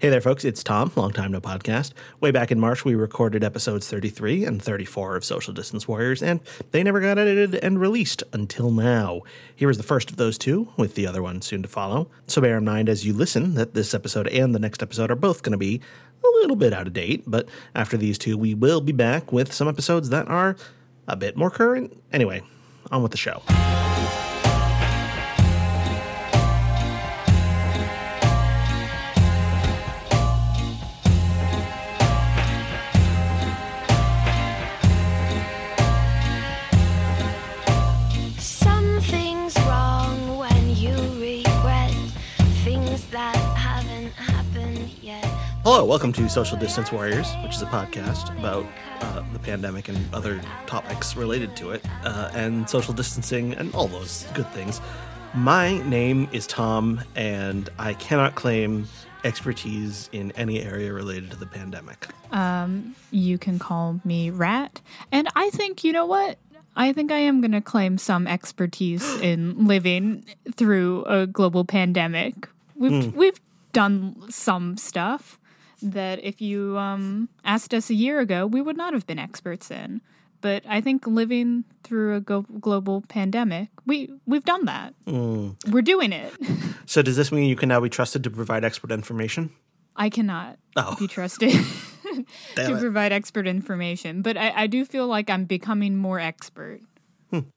Hey there, folks. It's Tom, long time no podcast. Way back in March, we recorded episodes 33 and 34 of Social Distance Warriors, and they never got edited and released until now. Here is the first of those two, with the other one soon to follow. So bear in mind as you listen that this episode and the next episode are both going to be a little bit out of date, but after these two, we will be back with some episodes that are a bit more current. Anyway, on with the show. Hello, welcome to Social Distance Warriors, which is a podcast about uh, the pandemic and other topics related to it, uh, and social distancing and all those good things. My name is Tom, and I cannot claim expertise in any area related to the pandemic. you can call me Rat. And I think, you know what? I think I am going to claim some expertise in living through a global pandemic. We've we've done some stuff that if you um, asked us a year ago, we would not have been experts in. But I think living through a go- global pandemic, we we've done that. We're doing it. So, does this mean you can now be trusted to provide expert information? I cannot Oh. be trusted to it. provide expert information, but I, I do feel like I'm becoming more expert.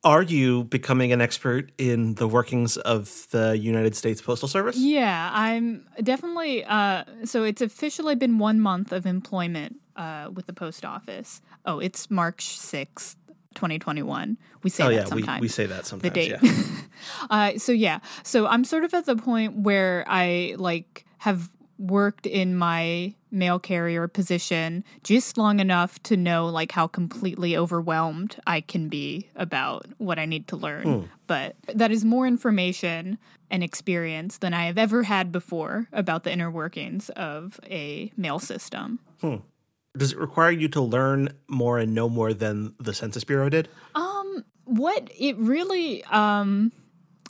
Are you becoming an expert in the workings of the United States Postal Service? Yeah, I'm definitely. Uh, so it's officially been one month of employment uh, with the post office. Oh, it's March sixth, twenty twenty one. We say Oh, that yeah, we, sometimes. we say that sometimes. The date. Yeah. Uh, so yeah, so I'm sort of at the point where I like have worked in my mail carrier position just long enough to know like how completely overwhelmed I can be about what I need to learn. Hmm. But that is more information and experience than I have ever had before about the inner workings of a mail system. Hmm. Does it require you to learn more and know more than the Census Bureau did? Um, what it really um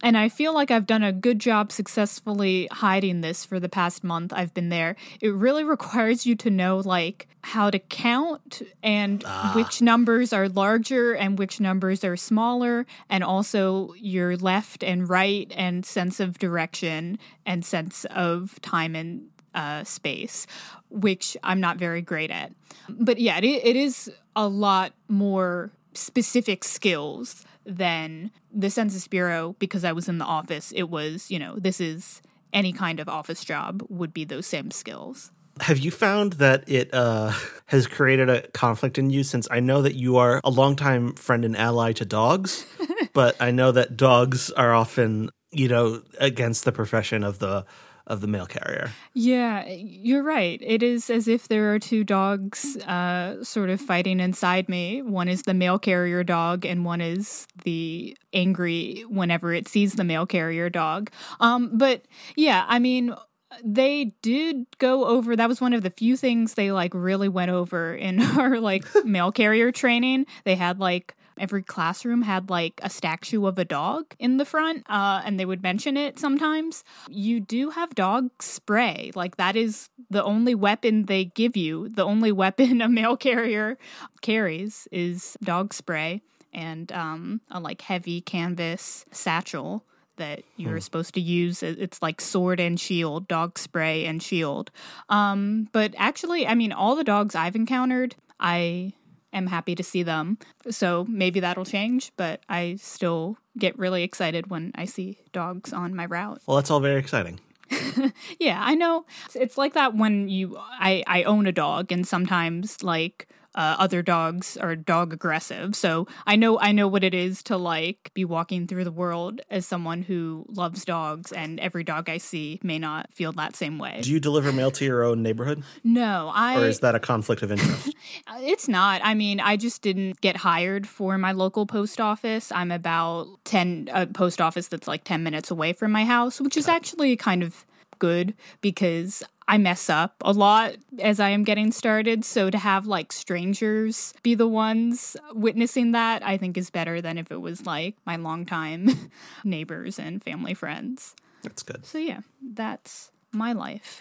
and I feel like I've done a good job successfully hiding this for the past month I've been there. It really requires you to know like how to count and which numbers are larger and which numbers are smaller and also your left and right and sense of direction and sense of time and uh, space, which I'm not very great at. But yeah, it, it is a lot more specific skills than the Census Bureau because I was in the office. It was, you know, this is any kind of office job would be those same skills. Have you found that it uh, has created a conflict in you since I know that you are a longtime friend and ally to dogs, but I know that dogs are often, you know, against the profession of the of the mail carrier. Yeah, you're right. It is as if there are two dogs uh, sort of fighting inside me. One is the mail carrier dog, and one is the angry whenever it sees the mail carrier dog. Um, but yeah, I mean, they did go over that was one of the few things they like really went over in our like mail carrier training they had like every classroom had like a statue of a dog in the front uh, and they would mention it sometimes you do have dog spray like that is the only weapon they give you the only weapon a mail carrier carries is dog spray and um, a like heavy canvas satchel that you're supposed to use. It's like sword and shield, dog spray and shield. Um, but actually, I mean, all the dogs I've encountered, I am happy to see them. So maybe that'll change, but I still get really excited when I see dogs on my route. Well, that's all very exciting. Yeah, I know. It's- like that when you I I own a dog and sometimes like uh, other dogs are dog aggressive. So I know I know what it is to like be walking through the world as someone who loves dogs and every dog I see may not feel that same way. Do you deliver mail to your own neighborhood, No, I or is that a conflict of interest? It's not. I mean, I just didn't get hired for my local post office. I'm about 10 a post office that's like 10 minutes away from my house, which is actually kind of good because I mess up a lot as I am getting started. So to have like strangers be the ones witnessing that, I think is better than if it was like my longtime neighbors and family friends. that's good. So yeah, that's my life.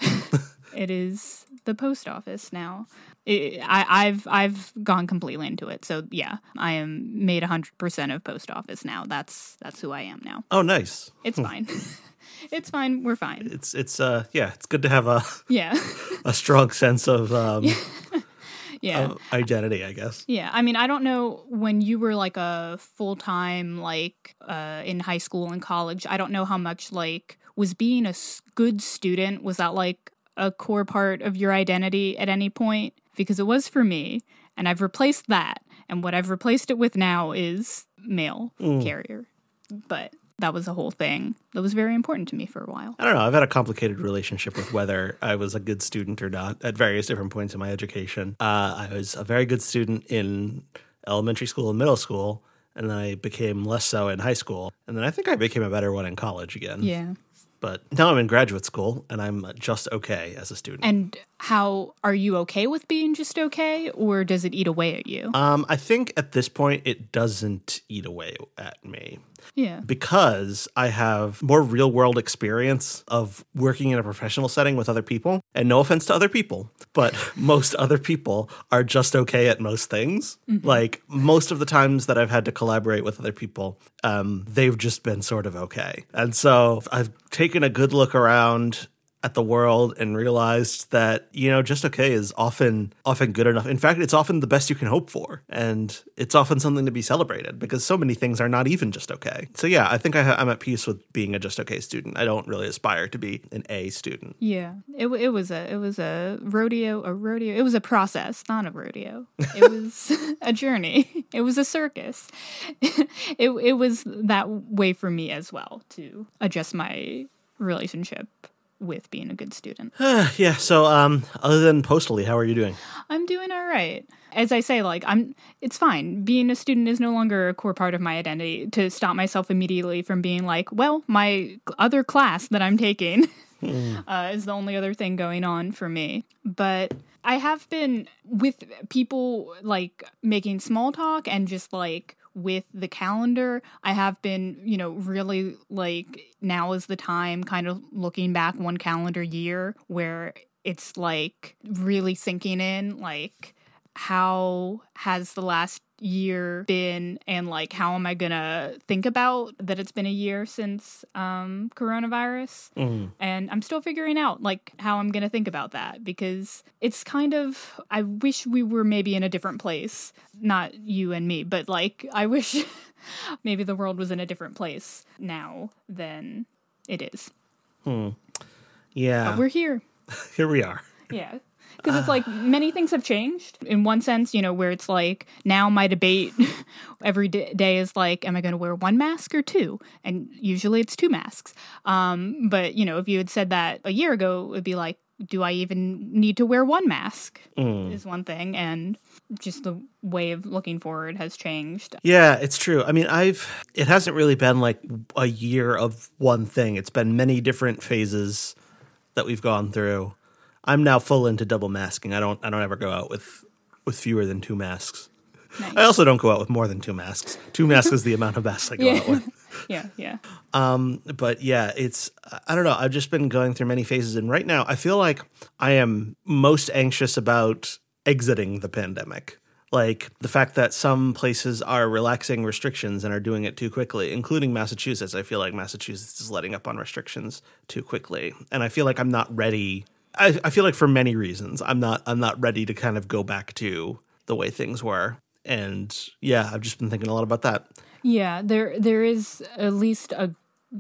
it is the post office now. It, I, I've I've gone completely into it. So yeah, I am made hundred percent of post office now. That's that's who I am now. Oh, nice. It's hmm. fine. it's fine. We're fine. It's it's uh yeah, it's good to have a Yeah, a strong sense of um yeah. of identity, I guess. Yeah, I mean, I don't know when you were like a full time, like uh, in high school and college. I don't know how much like was being a good student was that like a core part of your identity at any point because it was for me, and I've replaced that, and what I've replaced it with now is mail carrier, but. That was a whole thing that was very important to me for a while. I don't know. I've had a complicated relationship with whether I was a good student or not at various different points in my education. Uh, I was a very good student in elementary school and middle school, and then I became less so in high school. And then I think I became a better one in college again. Yeah. But now I'm in graduate school, and I'm just okay as a student. And how are you okay with being just okay, or does it eat away at you? um, I think at this point, it doesn't eat away at me. yeah. because I have more real world experience of working in a professional setting with other people. And no offense to other people, but most other people are just okay at most things. Like most of the times that I've had to collaborate with other people, um, they've just been sort of okay. And so I've taken a good look around at the world and realized that you know just okay is often often good enough in fact it's often the best you can hope for and it's often something to be celebrated because so many things are not even just okay so yeah i think I i'm at peace with being a just okay student i don't really aspire to be an a student Yeah, it it was a it was a rodeo a rodeo. It was a process, not a rodeo. It was a journey. It was a circus. it it was that way for me as well to adjust my relationship with being a good student. yeah so um other than postally how are you doing I'm doing all right. As I say, like I'm it's fine. Being a student is no longer a core part of my identity to stop myself immediately from being like, well, my other class that I'm taking uh, is the only other thing going on for me. But I have been with people like making small talk and just like with the calendar, I have been, you know, really like now is the time kind of looking back one calendar year where it's like really sinking in like how has the last year been and like how am i gonna think about that it's been a year since um coronavirus? And i'm still figuring out like how i'm gonna think about that because it's kind of i wish we were maybe in a different place. Not you and me but like i wish maybe the world was in a different place now than it is. Hmm. yeah. We're here. Here we are Yeah. Because it's like many things have changed in one sense, you know, where it's like now my debate every day is like, am I going to wear one mask or two? And usually it's two masks. Um, but, you know, if you had said that a year ago, it would be like, do I even need to wear one mask? Is one thing. And just the way of looking forward has changed. Yeah, it's true. I mean, I've it hasn't really been like a year of one thing. It's been many different phases that we've gone through. I'm now full into double masking. I don't I don't ever go out with with fewer than two masks. Nice. I also don't go out with more than two masks. Two masks is the amount of masks I go out with. yeah. Yeah. Um, but yeah, it's I don't know. I've just been going through many phases and right now I feel like I am most anxious about exiting the pandemic. Like the fact that some places are relaxing restrictions and are doing it too quickly, including Massachusetts. I feel like Massachusetts is letting up on restrictions too quickly. And I feel like I'm not ready I, I feel like for many reasons, I'm not I'm not ready to kind of go back to the way things were. And yeah, I've just been thinking a lot about that. Yeah, there there is at least a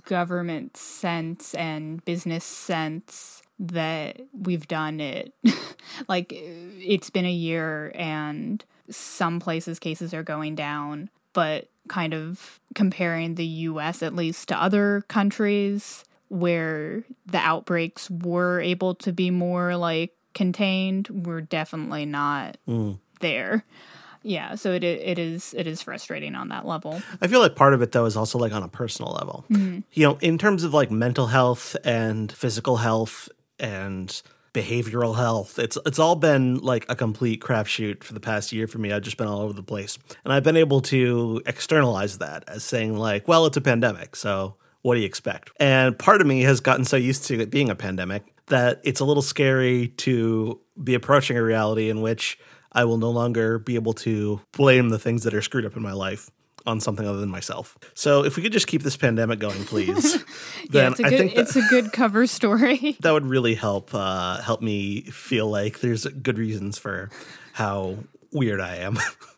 government sense and business sense that we've done it. like it's been a year and some places cases are going down, but kind of comparing the US at least to other countries where the outbreaks were able to be more like contained, we're definitely not mm. there. Yeah, so it it is it is frustrating on that level. I feel like part of it though is also like on a personal level. Mm-hmm. You know, in terms of like mental health and physical health and behavioral health, it's it's all been like a complete crapshoot for the past year for me. I've just been all over the place. And I've been able to externalize that as saying like, well, it's a pandemic, so what do you expect? And part of me has gotten so used to it being a pandemic that it's a little scary to be approaching a reality in which I will no longer be able to blame the things that are screwed up in my life on something other than myself. So if we could just keep this pandemic going, please, yeah, it's a I good think that, it's a good cover story. that would really help uh, help me feel like there's good reasons for how weird I am.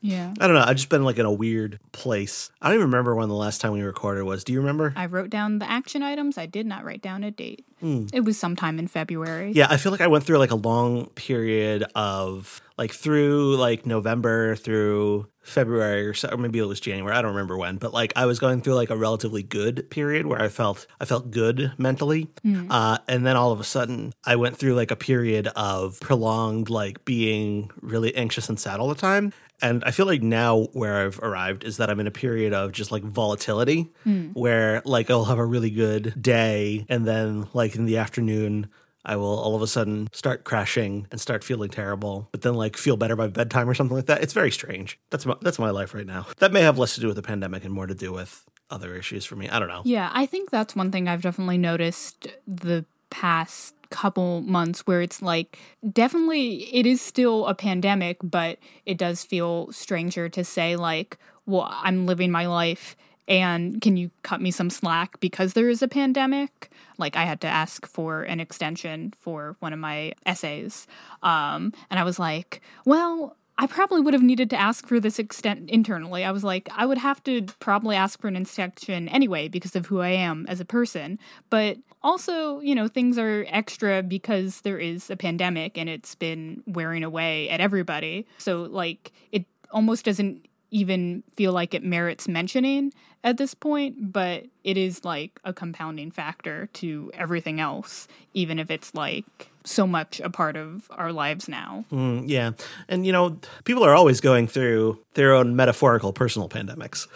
yeah. I don't know. I've just been like in a weird place. I don't even remember when the last time we recorded was. Do you remember? I wrote down the action items. I did not write down a date. Hmm. It was sometime in February. Yeah, I feel like I went through like a long period of like through like November through February or, so, or maybe it was January. I don't remember when, but like I was going through like a relatively good period where I felt I felt good mentally, uh, and then all of a sudden I went through like a period of prolonged like being really anxious and sad all the time. And I feel like now where I've arrived is that I'm in a period of just like volatility hmm. where like I'll have a really good day and then like in the afternoon I will all of a sudden start crashing and start feeling terrible, but then like feel better by bedtime or something like that. It's very strange. That's my that's my life right now. That may have less to do with the pandemic and more to do with other issues for me. I don't know. Yeah, I think that's one thing I've definitely noticed the past couple months where it's like definitely it is still a pandemic, but it does feel stranger to say like, well, I'm living my life and can you cut me some slack because there is a pandemic? Like I had to ask for an extension for one of my essays. Um, and I was like, well, I probably would have needed to ask for this extent internally. I was like, I would have to probably ask for an extension anyway because of who I am as a person. But also, you know, things are extra because there is a pandemic and it's been wearing away at everybody. So, like, it almost doesn't even feel like it merits mentioning at this point, but it is like a compounding factor to everything else, even if it's like so much a part of our lives now. Mm, yeah. And you know, people are always going through their own metaphorical personal pandemics.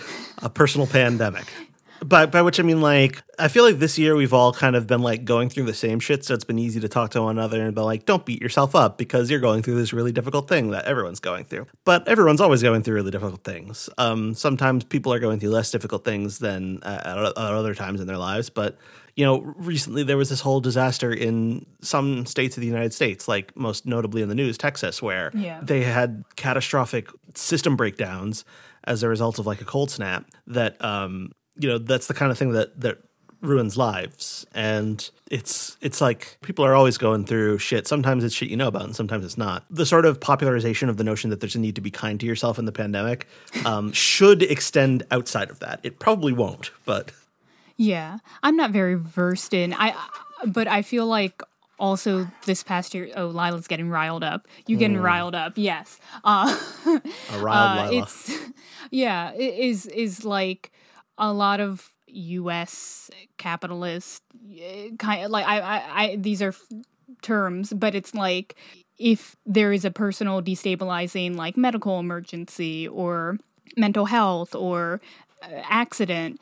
A personal pandemic. By, by which I mean, like, I feel like this year we've all kind of been like going through the same shit. So it's been easy to talk to one another and be like, don't beat yourself up because you're going through this really difficult thing that everyone's going through. But everyone's always going through really difficult things. Um, sometimes people are going through less difficult things than uh, at, other times in their lives. But, you know, recently there was this whole disaster in some states of the United States, like most notably in the news, Texas, where Yeah. they had catastrophic system breakdowns as a result of like a cold snap that um you know that's the kind of thing that that ruins lives and it's it's like people are always going through shit sometimes it's shit you know about and sometimes it's not the sort of popularization of the notion that there's a need to be kind to yourself in the pandemic um, should extend outside of that it probably won't but Yeah, I'm not very versed in I, but I feel like also this past year. Oh, Lila's getting riled up. You getting riled up? Yes. Uh, a riled uh, Lila. it's yeah, it is is like a lot of U.S. capitalist kind of like I, I, I these are terms, but it's like if there is a personal destabilizing like medical emergency or mental health or uh, accident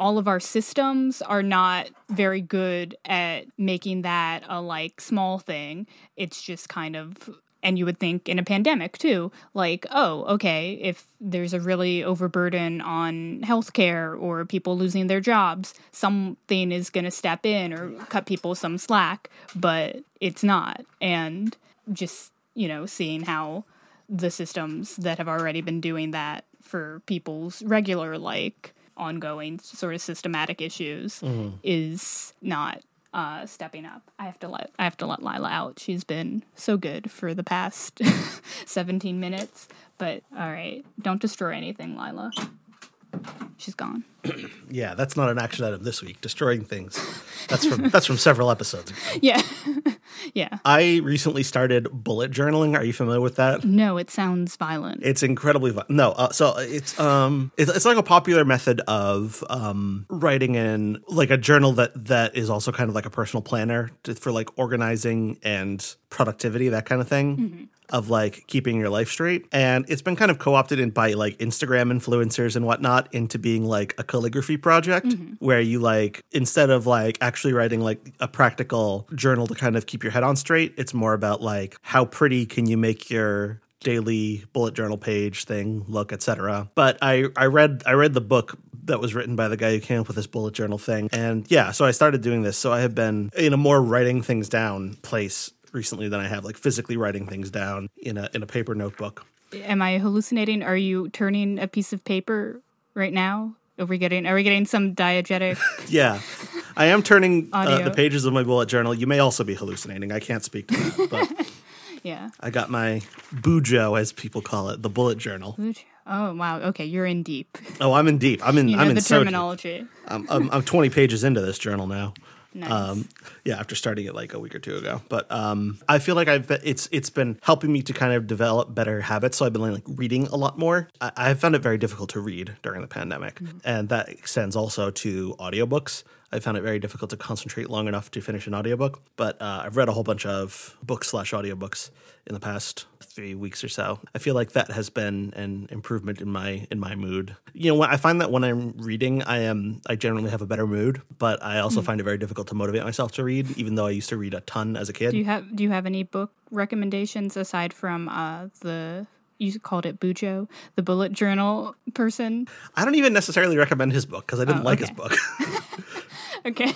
all of our systems are not very good at making that a like small thing. It's just kind of and you would think in a pandemic too, like, oh, okay, if there's a really overburden on healthcare or people losing their jobs, something is going to step in or cut people some slack, but it's not. And just, you know, seeing how the systems that have already been doing that for people's regular, like, ongoing sort of systematic issues mm-hmm. is not uh, stepping up. I have to let I have to let Lila out. She's been so good for the past 17 minutes. But all right, don't destroy anything, Lila. She's gone. yeah that's not an action item this week destroying things that's from that's from several episodes ago Yeah. yeah. i recently started bullet journaling are you familiar with that No, it sounds violent. It's incredibly vi- no. Uh, so it's um it's, it's like a popular method of um writing in like a journal that that is also kind of like a personal planner to, for like organizing and productivity that kind of thing. Mm-hmm. Of like keeping your life straight. And it's been kind of co opted in by like Instagram influencers and whatnot into being like a calligraphy project mm-hmm. where you like, instead of like actually writing like a practical journal to kind of keep your head on straight, it's more about like how pretty can you make your daily bullet journal page thing look etc but i i read i read the book that was written by the guy who came up with this bullet journal thing. And yeah, so I started doing this. So I have been in a more writing things down place recently than I have like physically writing things down in a in a paper notebook. Am I hallucinating? Are you turning a piece of paper right now? Are we getting are we getting some diegetic? Yeah. I am turning uh, the pages of my bullet journal. You may also be hallucinating. I can't speak to that, but yeah. I got my bujo, as people call it, the bullet journal. Oh wow. Okay, you're in deep. Oh, I'm in deep. I'm in. You know I'm in the so terminology. I'm, I'm, I'm 20 pages into this journal now. Nice. Um, yeah, after starting it like a week or two ago. But um, I feel like I've been, it's it's been helping me to kind of develop better habits. So I've been like reading a lot more. I, I found it very difficult to read during the pandemic, Mm-hmm. and that extends also to audiobooks. I found it very difficult to concentrate long enough to finish an audiobook. But uh, I've read a whole bunch of books slash audiobooks in the past three weeks or so. I feel like that has been an improvement in my in my mood. You know, I find that when I'm reading, I am I generally have a better mood, but I also find it very difficult to motivate myself to read, even though I used to read a ton as a kid. do you have do you have any book recommendations aside from uh, the you called it Bujo, the bullet journal person? I don't even necessarily recommend his book because I didn't Oh, like his book. Okay.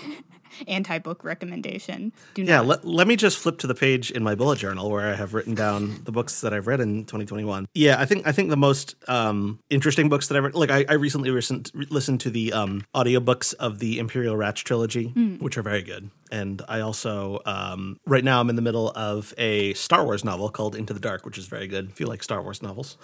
Anti book recommendation. Do yeah, not. let, let me just flip to the page in my bullet journal where I have written down the books that I've read in 2021. Yeah, I think I think the most um, interesting books that I've read, like I, I recently listened listened to the um, audiobooks of the Imperial Radch trilogy, which are very good. And I also um, right now I'm in the middle of a Star Wars novel called Into the Dark, which is very good. If you like Star Wars novels,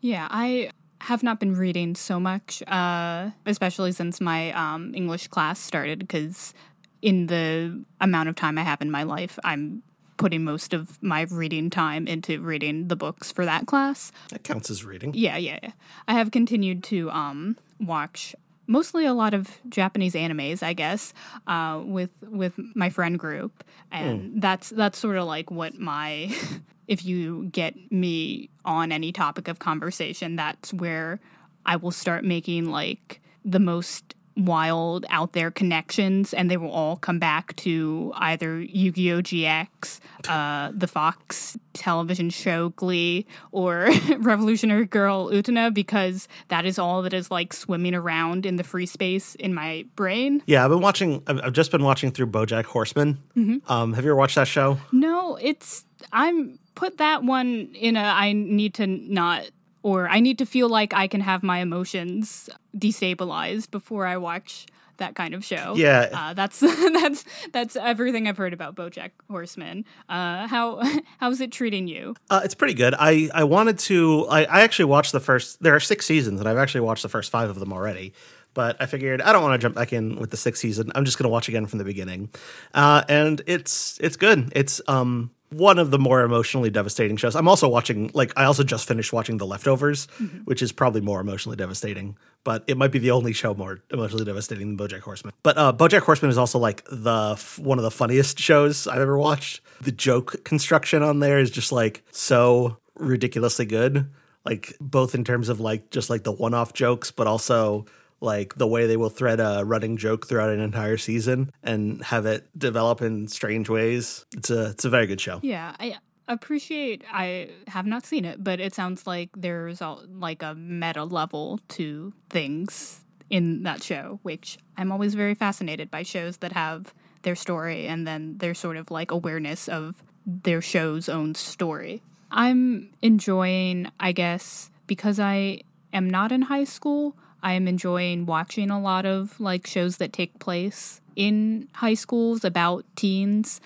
Yeah, I have not been reading so much, uh, especially since my um, English class started, because in the amount of time I have in my life, I'm putting most of my reading time into reading the books for that class. that counts as reading. Yeah, yeah, yeah. I have continued to um, watch mostly a lot of Japanese animes, I guess, uh, with with my friend group, and that's that's sort of like what my. if you get me on any topic of conversation, that's where I will start making like the most wild out there connections and they will all come back to either Yu-Gi-Oh GX, uh, the Fox television show Glee, or Revolutionary Girl Utena because that is all that is like swimming around in the free space in my brain. Yeah, I've been watching. I've, I've just been watching through BoJack Horseman. Um, have you ever watched that show? No, it's I'm put that one in a I need to not or I need to feel like I can have my emotions destabilized before I watch that kind of show. Yeah. uh, that's that's that's everything I've heard about BoJack Horseman. Uh, how how's it treating you? Uh, it's pretty good. I, I wanted to. I, I actually watched the first. There are six seasons, and I've actually watched the first five of them already. But I figured I don't want to jump back in with the sixth season. I'm just going to watch again from the beginning, uh, and it's it's good. It's um one of the more emotionally devastating shows. I'm also watching. Like I also just finished watching The Leftovers, which is probably more emotionally devastating. But it might be the only show more emotionally devastating than BoJack Horseman. But uh, BoJack Horseman is also like the f- one of the funniest shows I've ever watched. The joke construction on there is just like so ridiculously good. Like both in terms of like just like the one-off jokes, but also like the way they will thread a running joke throughout an entire season and have it develop in strange ways. It's a it's a very good show. Yeah, I appreciate. I have not seen it, but it sounds like there's a, like a meta level to things in that show, which I'm always very fascinated by shows that have their story and then their sort of like awareness of their show's own story. I'm enjoying, I guess, because I am not in high school. I am enjoying watching a lot of like shows that take place in high schools about teens.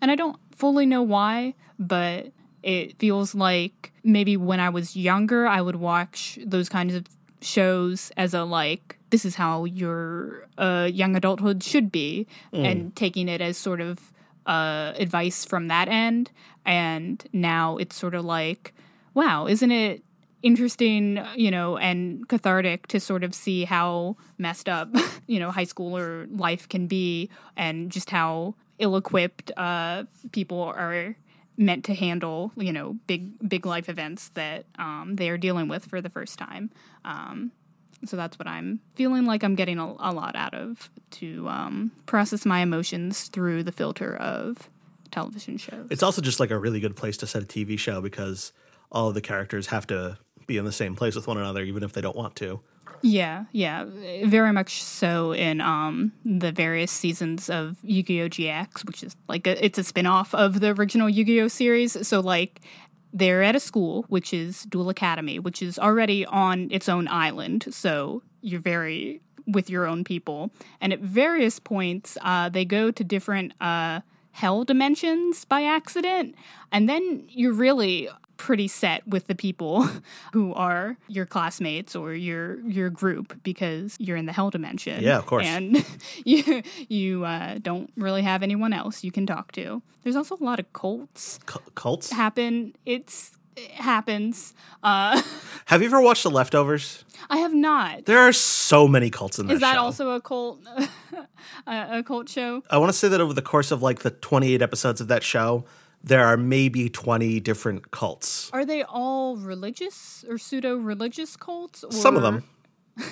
And I don't fully know why, but it feels like maybe when I was younger, I would watch those kinds of shows as a like, this is how your uh, young adulthood should be, and taking it as sort of uh, advice from that end. And now it's sort of like, wow, isn't it interesting, you know, and cathartic to sort of see how messed up, you know, high schooler life can be and just how ill-equipped uh, people are meant to handle, you know, big big life events that um, they are dealing with for the first time. Um, so that's what I'm feeling like I'm getting a, a lot out of to um, process my emotions through the filter of television shows. It's also just like a really good place to set a TV show because all of the characters have to be in the same place with one another, even if they don't want to. Yeah, yeah, very much so in um the various seasons of Yu-Gi-Oh! GX, which is like a, it's a spin-off of the original Yu-Gi-Oh! series. So like they're at a school which is Duel Academy, which is already on its own island. So you're very with your own people, and at various points, uh, they go to different uh hell dimensions by accident, and then you're really pretty set with the people who are your classmates or your your group because you're in the hell dimension. Yeah, of course. And you you uh, don't really have anyone else you can talk to. There's also a lot of cults C- cults. happen. It's it happens. Uh, Have you ever watched The Leftovers? I have not. There are so many cults in that Is that show. Is that also a cult a, a cult show? I want to say that over the course of like the 28 episodes of that show, there are maybe 20 different cults. Are they all religious or pseudo religious cults? Or Some of them.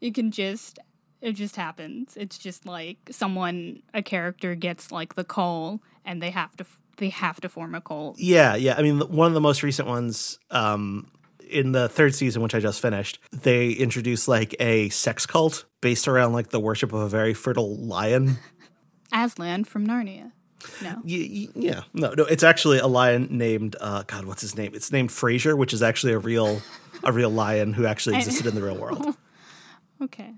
You can just it just happens. It's just like someone a character gets like the call and they have to they have to form a cult. Yeah, yeah. I mean, one of the most recent ones um, in the third season, which I just finished, they introduced like a sex cult based around like the worship of a very fertile lion. Aslan from Narnia. No. Y- y- yeah, no, no. It's actually a lion named uh, God. What's his name? It's named Frasier, which is actually a real a real lion who actually existed in the real world. Okay.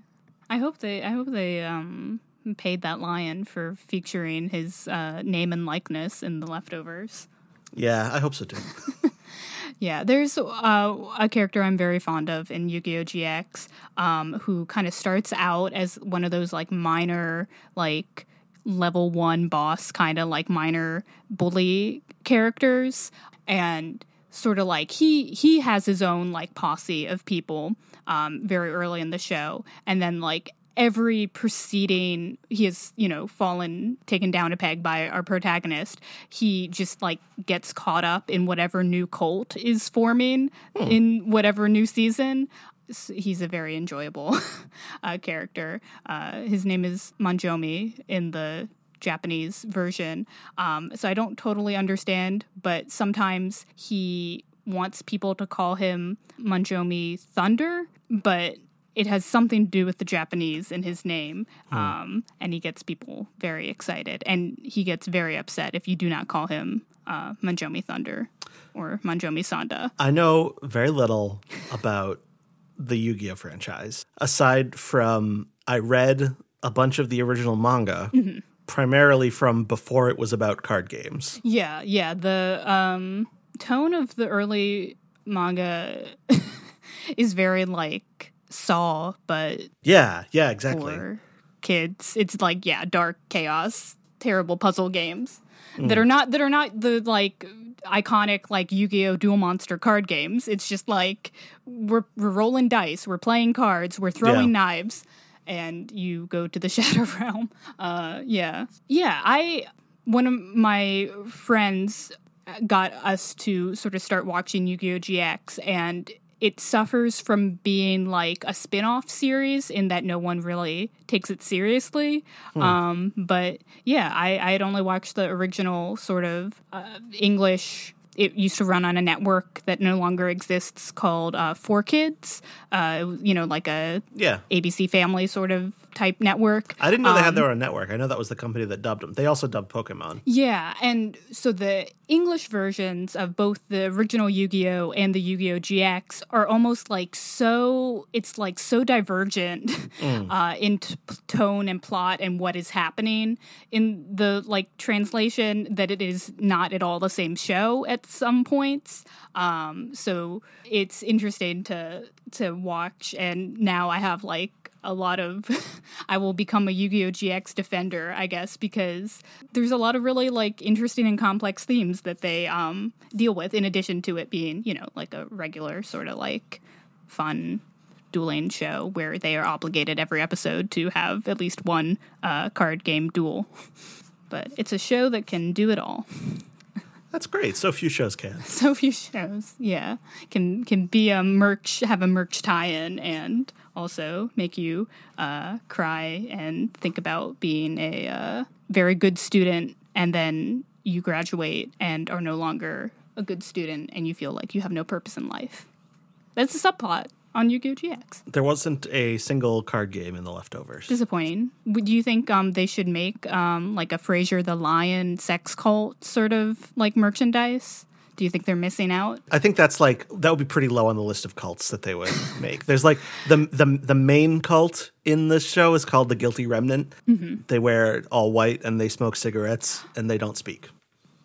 I hope they I hope they um paid that lion for featuring his uh, name and likeness in the leftovers. Yeah, I hope so too. Yeah, there's uh, a character I'm very fond of in Yu-Gi-Oh! GX, um, who kind of starts out as one of those like minor, like level one boss kind of like minor bully characters, and sort of like he he has his own like posse of people um, very early in the show, and then like every preceding he has you know fallen taken down a peg by our protagonist. He just like gets caught up in whatever new cult is forming in whatever new season he's a very enjoyable uh, character. Uh, his name is Manjoume in the japanese version. Um, so i don't totally understand but sometimes he wants people to call him Manjoume thunder but it has something to do with the Japanese in his name, um, and he gets people very excited, and he gets very upset if you do not call him uh, Manjoume Thunder or Manjoume Sanda. I know very little about the Yu Gi Oh franchise. Aside from, I read a bunch of the original manga, primarily from before it was about card games. Yeah, yeah. The um, tone of the early manga is very like Saw, but Yeah, yeah, exactly. for kids. It's like yeah, dark chaos, terrible puzzle games that are not that are not the like iconic like Yu-Gi-Oh Duel Monster card games. It's just like we're we're rolling dice, we're playing cards, we're throwing Yeah. knives, and you go to the Shadow Realm. Uh, yeah, yeah. I one of my friends got us to sort of start watching Yu-Gi-Oh GX and it suffers from being like a spin-off series in that no one really takes it seriously. Um, but yeah, I, I had only watched the original sort of uh, English. It used to run on a network that no longer exists called uh, 4Kids. Uh, you know, like a Yeah. ABC Family sort of type network. I didn't know they Um, had their own network. I know that was the company that dubbed them. They also dubbed Pokemon. Yeah, and so the English versions of both the original Yu-Gi-Oh and the Yu-Gi-Oh GX are almost like so it's like so divergent uh, in t- tone and plot and what is happening in the like translation that it is not at all the same show at some points. Um, so it's interesting to to watch, and now I have like a lot of I will become a Yu-Gi-Oh GX defender, I guess, because there's a lot of really like interesting and complex themes that they um deal with in addition to it being, you know, like a regular sort of like fun dueling show where they are obligated every episode to have at least one uh, card game duel. But it's a show that can do it all. That's great. So few shows can. so few shows yeah can can be a merch have a merch tie-in and also make you uh, cry and think about being a uh, very good student and then you graduate and are no longer a good student and you feel like you have no purpose in life that's a subplot on Yu-Gi-Oh! GX. There wasn't a single card game in the leftovers. Disappointing. Would you think um, they should make um, like a Frasier the Lion sex cult sort of like merchandise? Do you think they're missing out? I think that's like that would be pretty low on the list of cults that they would make. There's like the the the main cult in this show is called the Guilty Remnant. They wear all white and they smoke cigarettes and they don't speak.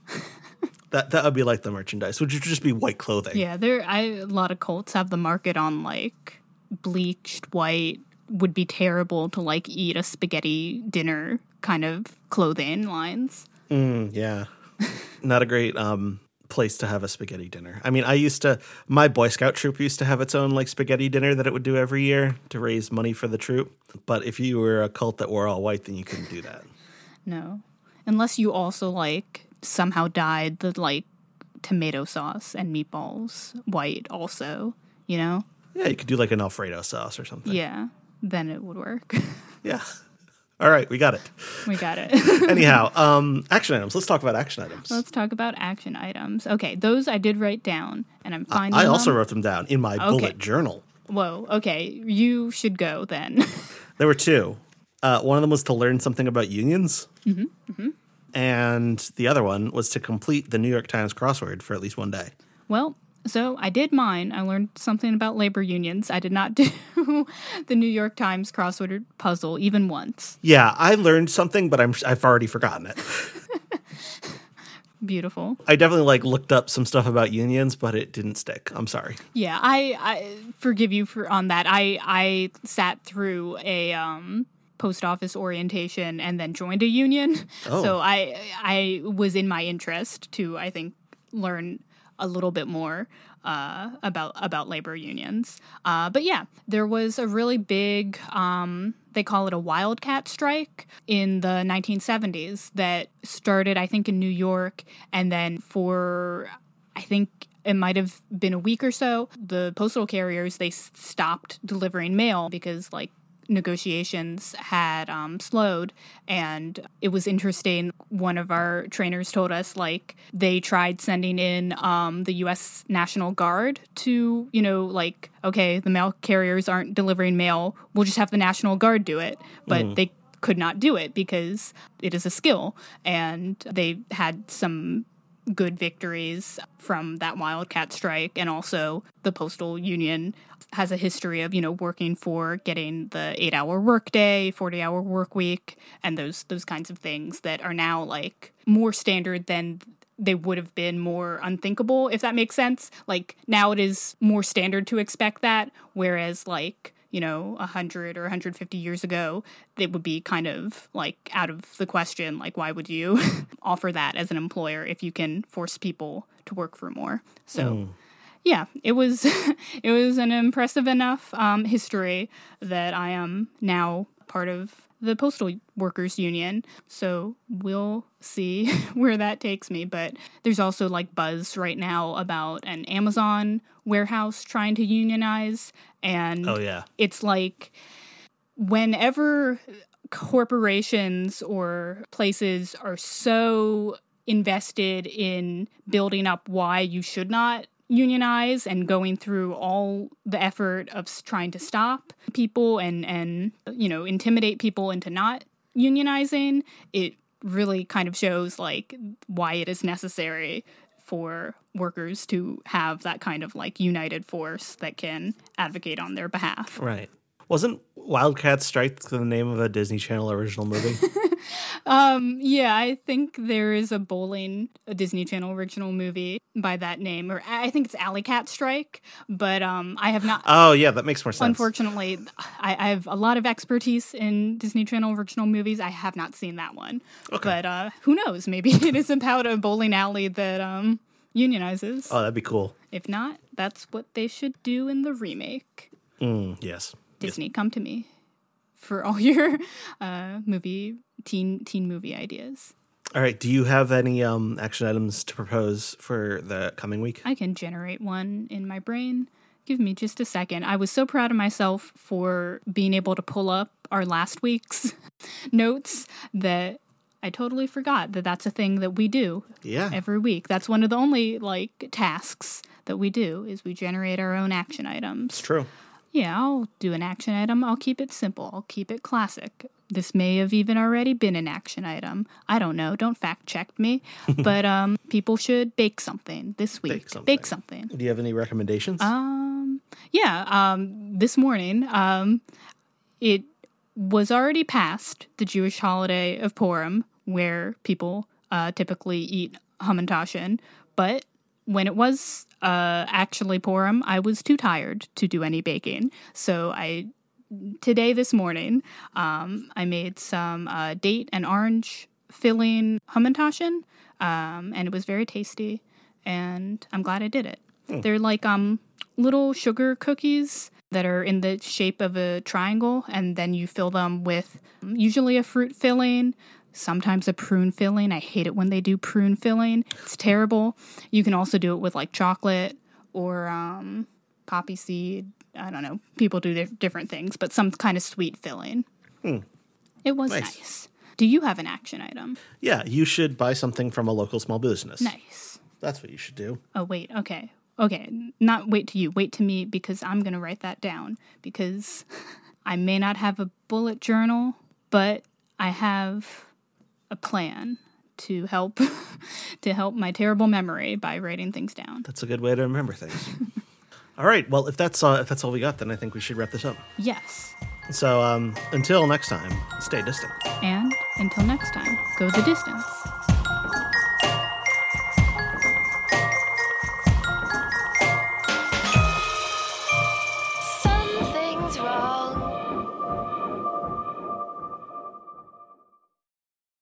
that that would be like the merchandise, which would just be white clothing. Yeah, there. I a lot of cults have the market on like bleached white would be terrible to like eat a spaghetti dinner kind of clothing lines. Yeah. Not a great um place to have a spaghetti dinner. I mean, I used to my Boy Scout troop used to have its own like spaghetti dinner that it would do every year to raise money for the troop. But if you were a cult that wore all white, then you couldn't do that. No, unless you also like somehow dyed the like tomato sauce and meatballs white. Also, you know. Yeah, you could do like an Alfredo sauce or something. Yeah, then it would work. Yeah. All right, we got it. we got it. Anyhow, um action items. Let's talk about action items. Let's talk about action items. Okay, those I did write down, and I'm finding. I also them. wrote them down in my bullet journal. Whoa. Okay, you should go then. There were two. Uh, one of them was to learn something about unions. Mm-hmm. And the other one was to complete the New York Times crossword for at least one day. well, so I did mine. I learned something about labor unions. I did not do the New York Times crossword puzzle even once. Yeah, I learned something, but I'm I've already forgotten it. Beautiful. I definitely like looked up some stuff about unions, but it didn't stick. I'm sorry. Yeah, I, I forgive you for on that. I I sat through a um post office orientation and then joined a union. Oh. So I I was in my interest to I think learn a little bit more uh, about about labor unions. Uh, but yeah, there was a really big um, they call it a wildcat strike in the 1970s that started I think in New York and then for I think it might have been a week or so the postal carriers they stopped delivering mail because like negotiations had um, slowed and it was interesting. One of our trainers told us like they tried sending in um, the us national guard to you know like okay the mail carriers aren't delivering mail. We'll just have the national guard do it. But they could not do it because it is a skill and they had some good victories from that wildcat strike and also the postal union has a history of you know working for getting the 8 hour workday 40 hour work week and those those kinds of things that are now like more standard than they would have been more unthinkable if that makes sense. Like now it is more standard to expect that whereas like you know, 100 or 150 years ago, it would be kind of like out of the question. Like, why would you offer that as an employer if you can force people to work for more? So, yeah, it was it was an impressive enough um, history that I am now part of the postal workers union. So we'll see where that takes me. But there's also like buzz right now about an Amazon warehouse trying to unionize, and Oh yeah. it's like whenever corporations or places are so invested in building up why you should not unionize and going through all the effort of trying to stop people and and you know intimidate people into not unionizing it really kind of shows like why it is necessary for workers to have that kind of like united force that can advocate on their behalf Right. Wasn't Wildcat Strike the name of a Disney Channel original movie? Um, yeah, I think there is a bowling, a Disney Channel original movie by that name, or I think it's Alley Cat Strike. But um, I have not. oh yeah, that makes more sense. Unfortunately, I, I have a lot of expertise in Disney Channel original movies. I have not seen that one, but uh, who knows? Maybe it is about a bowling alley that um unionizes. Oh, that'd be cool. If not, that's what they should do in the remake. Mm, yes. Disney, come to me for all your uh, movie teen teen movie ideas. All right. Do you have any um, action items to propose for the coming week? I can generate one in my brain. Give me just a second. I was so proud of myself for being able to pull up our last week's notes that I totally forgot that that's a thing that we do Yeah. every week. That's one of the only like tasks that we do is we generate our own action items. It's true. Yeah, I'll do an action item. I'll keep it simple. I'll keep it classic. This may have even already been an action item. I don't know. Don't fact check me. but um, people should bake something this week. Bake something. Bake something. Do you have any recommendations? Um, yeah. Um, this morning, um, it was already past the Jewish holiday of Purim, where people uh, typically eat hamantashen. But when it was uh, actually Purim, I was too tired to do any baking. So I today this morning, um, I made some uh, date and orange filling hamantashen, um, and it was very tasty. And I'm glad I did it. They're like um little sugar cookies that are in the shape of a triangle, and then you fill them with usually a fruit filling. Sometimes a prune filling. I hate it when they do prune filling. It's terrible. You can also do it with like chocolate or um, poppy seed. I don't know. People do di- different things, but some kind of sweet filling. It was Nice. nice. Do you have an action item? yeah, you should buy something from a local small business. Nice. That's what you should do. Oh, wait. Okay. Okay. Not wait to you. Wait to me because I'm going to write that down because I may not have a bullet journal, but I have a plan to help to help my terrible memory by writing things down. That's a good way to remember things. all right. Well, if that's uh, if that's all we got, then I think we should wrap this up. Yes. So um, until next time, stay distant. And until next time, go the distance.